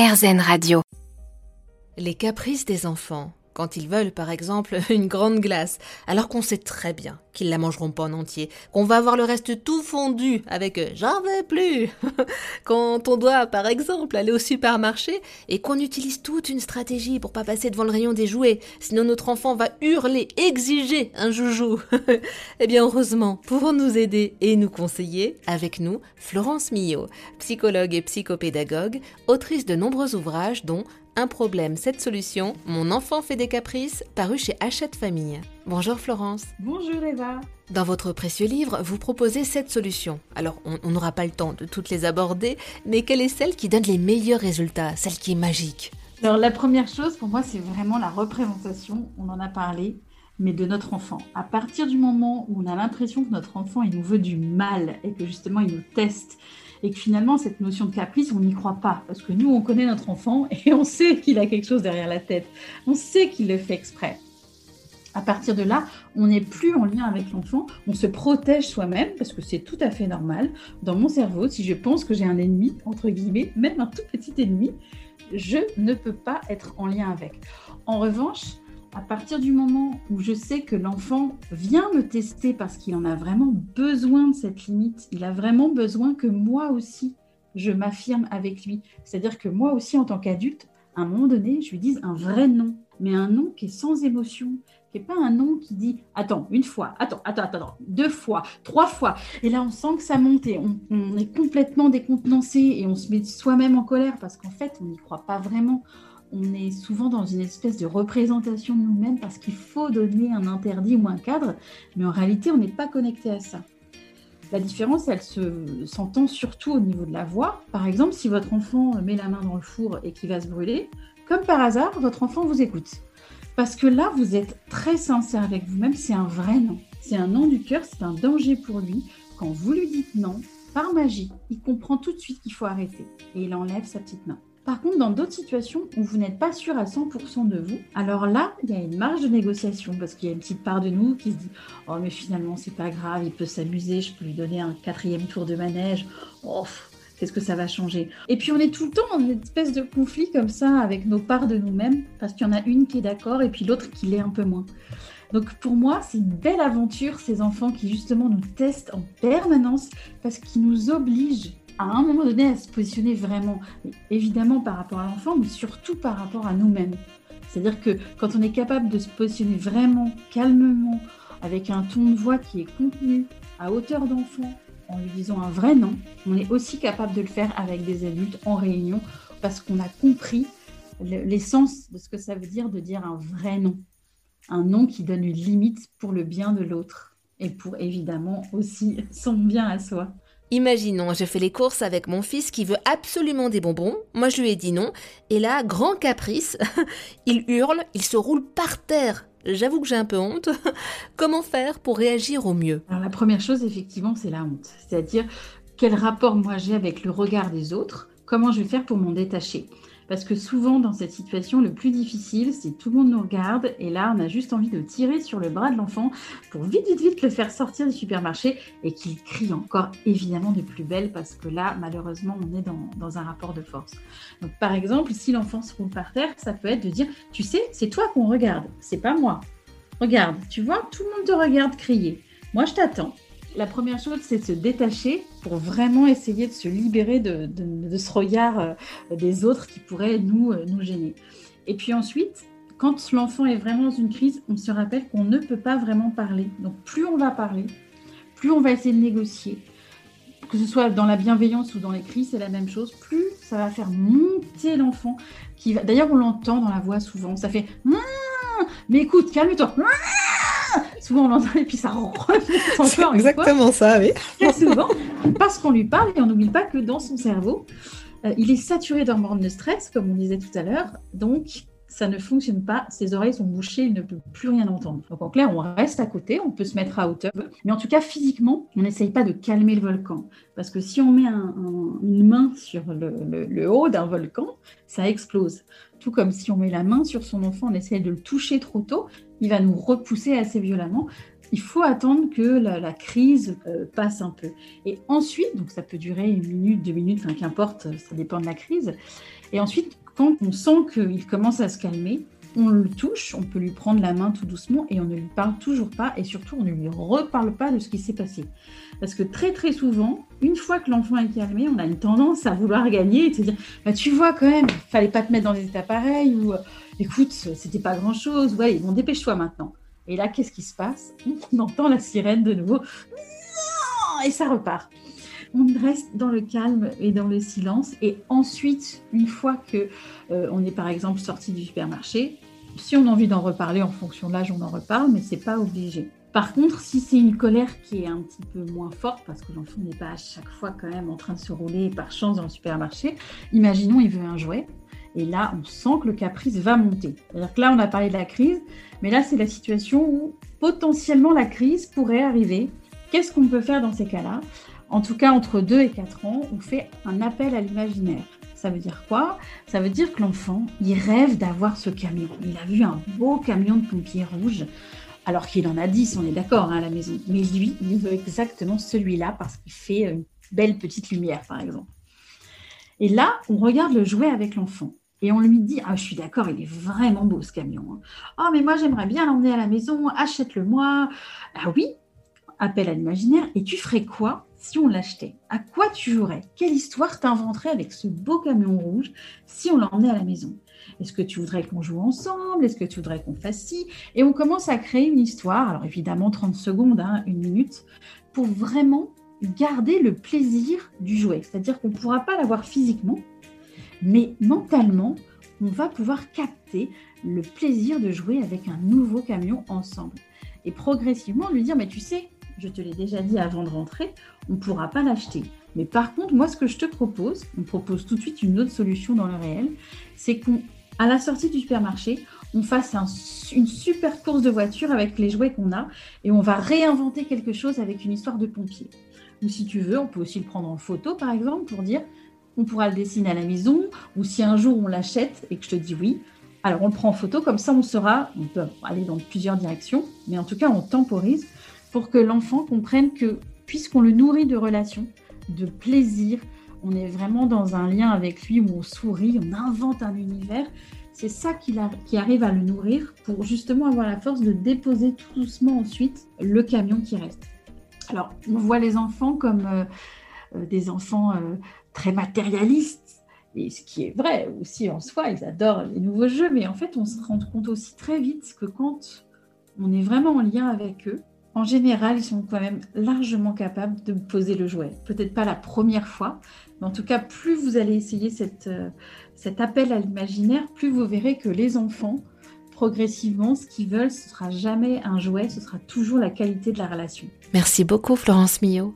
RZN Radio. Les caprices des enfants quand ils veulent par exemple une grande glace, alors qu'on sait très bien qu'ils la mangeront pas en entier, qu'on va avoir le reste tout fondu avec eux. j'en veux plus. quand on doit par exemple aller au supermarché et qu'on utilise toute une stratégie pour pas passer devant le rayon des jouets, sinon notre enfant va hurler, exiger un joujou. eh bien heureusement, pour nous aider et nous conseiller, avec nous, Florence Millot, psychologue et psychopédagogue, autrice de nombreux ouvrages dont un problème, cette solution, Mon enfant fait des caprices, paru chez Hachette Famille. Bonjour Florence. Bonjour Eva. Dans votre précieux livre, vous proposez cette solution. Alors, on n'aura pas le temps de toutes les aborder, mais quelle est celle qui donne les meilleurs résultats, celle qui est magique? Alors, la première chose, pour moi, c'est vraiment la représentation, on en a parlé, mais de notre enfant. À partir du moment où on a l'impression que notre enfant, il nous veut du mal et que justement, il nous teste, et que finalement, cette notion de caprice, on n'y croit pas. Parce que nous, on connaît notre enfant et on sait qu'il a quelque chose derrière la tête. On sait qu'il le fait exprès. À partir de là, on n'est plus en lien avec l'enfant, on se protège soi-même parce que c'est tout à fait normal. Dans mon cerveau, si je pense que j'ai un ennemi, entre guillemets, même un tout petit ennemi, je ne peux pas être en lien avec. En revanche, à partir du moment où je sais que l'enfant vient me tester parce qu'il en a vraiment besoin de cette limite, il a vraiment besoin que moi aussi, je m'affirme avec lui. C'est-à-dire que moi aussi, en tant qu'adulte, à un moment donné, je lui dise un vrai nom, mais un nom qui est sans émotion, qui n'est pas un nom qui dit attends, une fois, attends, attends, attends, deux fois, trois fois. Et là, on sent que ça monte et on, on est complètement décontenancé et on se met soi-même en colère parce qu'en fait, on n'y croit pas vraiment on est souvent dans une espèce de représentation de nous-mêmes parce qu'il faut donner un interdit ou un cadre, mais en réalité, on n'est pas connecté à ça. La différence, elle se s'entend surtout au niveau de la voix. Par exemple, si votre enfant met la main dans le four et qu'il va se brûler, comme par hasard, votre enfant vous écoute. Parce que là, vous êtes très sincère avec vous-même, c'est un vrai non. C'est un non du cœur, c'est un danger pour lui. Quand vous lui dites non, par magie, il comprend tout de suite qu'il faut arrêter et il enlève sa petite main. Par contre, dans d'autres situations où vous n'êtes pas sûr à 100% de vous, alors là, il y a une marge de négociation parce qu'il y a une petite part de nous qui se dit Oh, mais finalement, c'est pas grave, il peut s'amuser, je peux lui donner un quatrième tour de manège. Oh, qu'est-ce que ça va changer? Et puis, on est tout le temps une espèce de conflit comme ça avec nos parts de nous-mêmes parce qu'il y en a une qui est d'accord et puis l'autre qui l'est un peu moins. Donc pour moi, c'est une belle aventure, ces enfants qui justement nous testent en permanence parce qu'ils nous obligent à un moment donné à se positionner vraiment, évidemment par rapport à l'enfant, mais surtout par rapport à nous-mêmes. C'est-à-dire que quand on est capable de se positionner vraiment calmement, avec un ton de voix qui est contenu, à hauteur d'enfant, en lui disant un vrai non, on est aussi capable de le faire avec des adultes en réunion parce qu'on a compris l'essence de ce que ça veut dire de dire un vrai non. Un non qui donne une limite pour le bien de l'autre et pour évidemment aussi son bien à soi. Imaginons, je fais les courses avec mon fils qui veut absolument des bonbons. Moi, je lui ai dit non. Et là, grand caprice, il hurle, il se roule par terre. J'avoue que j'ai un peu honte. Comment faire pour réagir au mieux? Alors, la première chose, effectivement, c'est la honte. C'est-à-dire, quel rapport moi j'ai avec le regard des autres? Comment je vais faire pour m'en détacher? Parce que souvent, dans cette situation, le plus difficile, c'est tout le monde nous regarde et là, on a juste envie de tirer sur le bras de l'enfant pour vite, vite, vite le faire sortir du supermarché et qu'il crie encore évidemment de plus belle parce que là, malheureusement, on est dans, un rapport de force. Donc, par exemple, si l'enfant se roule par terre, ça peut être de dire Tu sais, c'est toi qu'on regarde, c'est pas moi. Regarde, tu vois, tout le monde te regarde crier. Moi, je t'attends. La première chose, c'est de se détacher pour vraiment essayer de se libérer de, ce regard euh, des autres qui pourrait nous, euh, nous gêner. Et puis ensuite, quand l'enfant est vraiment dans une crise, on se rappelle qu'on ne peut pas vraiment parler. Donc plus on va parler, plus on va essayer de négocier, que ce soit dans la bienveillance ou dans les cris, c'est la même chose. Plus ça va faire monter l'enfant. Qui va... D'ailleurs, on l'entend dans la voix souvent. Ça fait «Ah, mais écoute, calme-toi. Souvent, on l'entend et puis ça C'est exactement ça, oui. Très souvent, parce qu'on lui parle et on n'oublie pas que dans son cerveau, euh, il est saturé d'hormones de stress, comme on disait tout à l'heure. Donc, ça ne fonctionne pas, ses oreilles sont bouchées, il ne peut plus rien entendre. Donc en clair, on reste à côté, on peut se mettre à hauteur, mais en tout cas physiquement, on n'essaye pas de calmer le volcan, parce que si on met une main sur le haut d'un volcan, ça explose. Tout comme si on met la main sur son enfant, on essaie de le toucher trop tôt, il va nous repousser assez violemment. Il faut attendre que la, crise euh, passe un peu. Et ensuite, donc ça peut durer une minute, deux minutes, enfin qu'importe, ça dépend de la crise. Et ensuite, quand on sent qu'il commence à se calmer, on le touche, on peut lui prendre la main tout doucement et on ne lui parle toujours pas et surtout on ne lui reparle pas de ce qui s'est passé. Parce que très très souvent, une fois que l'enfant est calmé, on a une tendance à vouloir gagner et se dire bah, tu vois quand même, fallait pas te mettre dans des états pareils ou écoute, c'était pas grand chose, ouais, bon dépêche-toi maintenant. Et là, qu'est-ce qui se passe? On entend la sirène de nouveau et ça repart on reste dans le calme et dans le silence. Et ensuite, une fois que euh, on est par exemple sorti du supermarché, si on a envie d'en reparler en fonction de l'âge, on en reparle, mais c'est pas obligé. Par contre, si c'est une colère qui est un petit peu moins forte, parce que l'enfant n'est pas à chaque fois quand même en train de se rouler par chance dans le supermarché, imaginons il veut un jouet, et là on sent que le caprice va monter. C'est-à-dire que là on a parlé de la crise, mais là c'est la situation où potentiellement la crise pourrait arriver. Qu'est-ce qu'on peut faire dans ces cas-là? En tout cas, entre 2 et 4 ans, on fait un appel à l'imaginaire. Ça veut dire quoi? Ça veut dire que l'enfant, il rêve d'avoir ce camion. Il a vu un beau camion de pompiers rouge, alors qu'il en a 10, on est d'accord, hein, à la maison. Mais lui, il veut exactement celui-là parce qu'il fait une belle petite lumière, par exemple. Et là, on regarde le jouet avec l'enfant. Et on lui dit, ah, je suis d'accord, il est vraiment beau ce camion. Hein. Oh, mais moi, j'aimerais bien l'emmener à la maison, achète-le-moi. Ah oui, appel à l'imaginaire. Et tu ferais quoi si on l'achetait? À quoi tu jouerais? Quelle histoire t'inventerais avec ce beau camion rouge si on l'emmenait à la maison? Est-ce que tu voudrais qu'on joue ensemble? Est-ce que tu voudrais qu'on fasse ci? Et on commence à créer une histoire, alors évidemment 30 secondes, hein, une minute, pour vraiment garder le plaisir du jouet. C'est-à-dire qu'on ne pourra pas l'avoir physiquement, mais mentalement, on va pouvoir capter le plaisir de jouer avec un nouveau camion ensemble. Et progressivement lui dire, mais tu sais, je te l'ai déjà dit avant de rentrer, on ne pourra pas l'acheter. Mais par contre, moi, ce que je te propose, on propose tout de suite une autre solution dans le réel, c'est qu'à la sortie du supermarché, on fasse une super course de voiture avec les jouets qu'on a et on va réinventer quelque chose avec une histoire de pompier. Ou si tu veux, on peut aussi le prendre en photo, par exemple, pour dire on pourra le dessiner à la maison, ou si un jour on l'achète et que je te dis oui, alors on le prend en photo, comme ça on saura, on peut aller dans plusieurs directions, mais en tout cas on temporise pour que l'enfant comprenne que puisqu'on le nourrit de relations, de plaisir, on est vraiment dans un lien avec lui où on sourit, on invente un univers. C'est ça qui, qui, arrive à le nourrir pour justement avoir la force de déposer tout doucement ensuite le camion qui reste. Alors, on voit les enfants comme euh, euh, des enfants euh, très matérialistes, et ce qui est vrai aussi en soi, ils adorent les nouveaux jeux, mais en fait, on se rend compte aussi très vite que quand on est vraiment en lien avec eux, en général, ils sont quand même largement capables de poser le jouet. Peut-être pas la première fois, mais en tout cas, plus vous allez essayer euh, cet appel à l'imaginaire, plus vous verrez que les enfants, progressivement, ce qu'ils veulent, ce sera jamais un jouet, ce sera toujours la qualité de la relation. Merci beaucoup, Florence Millot.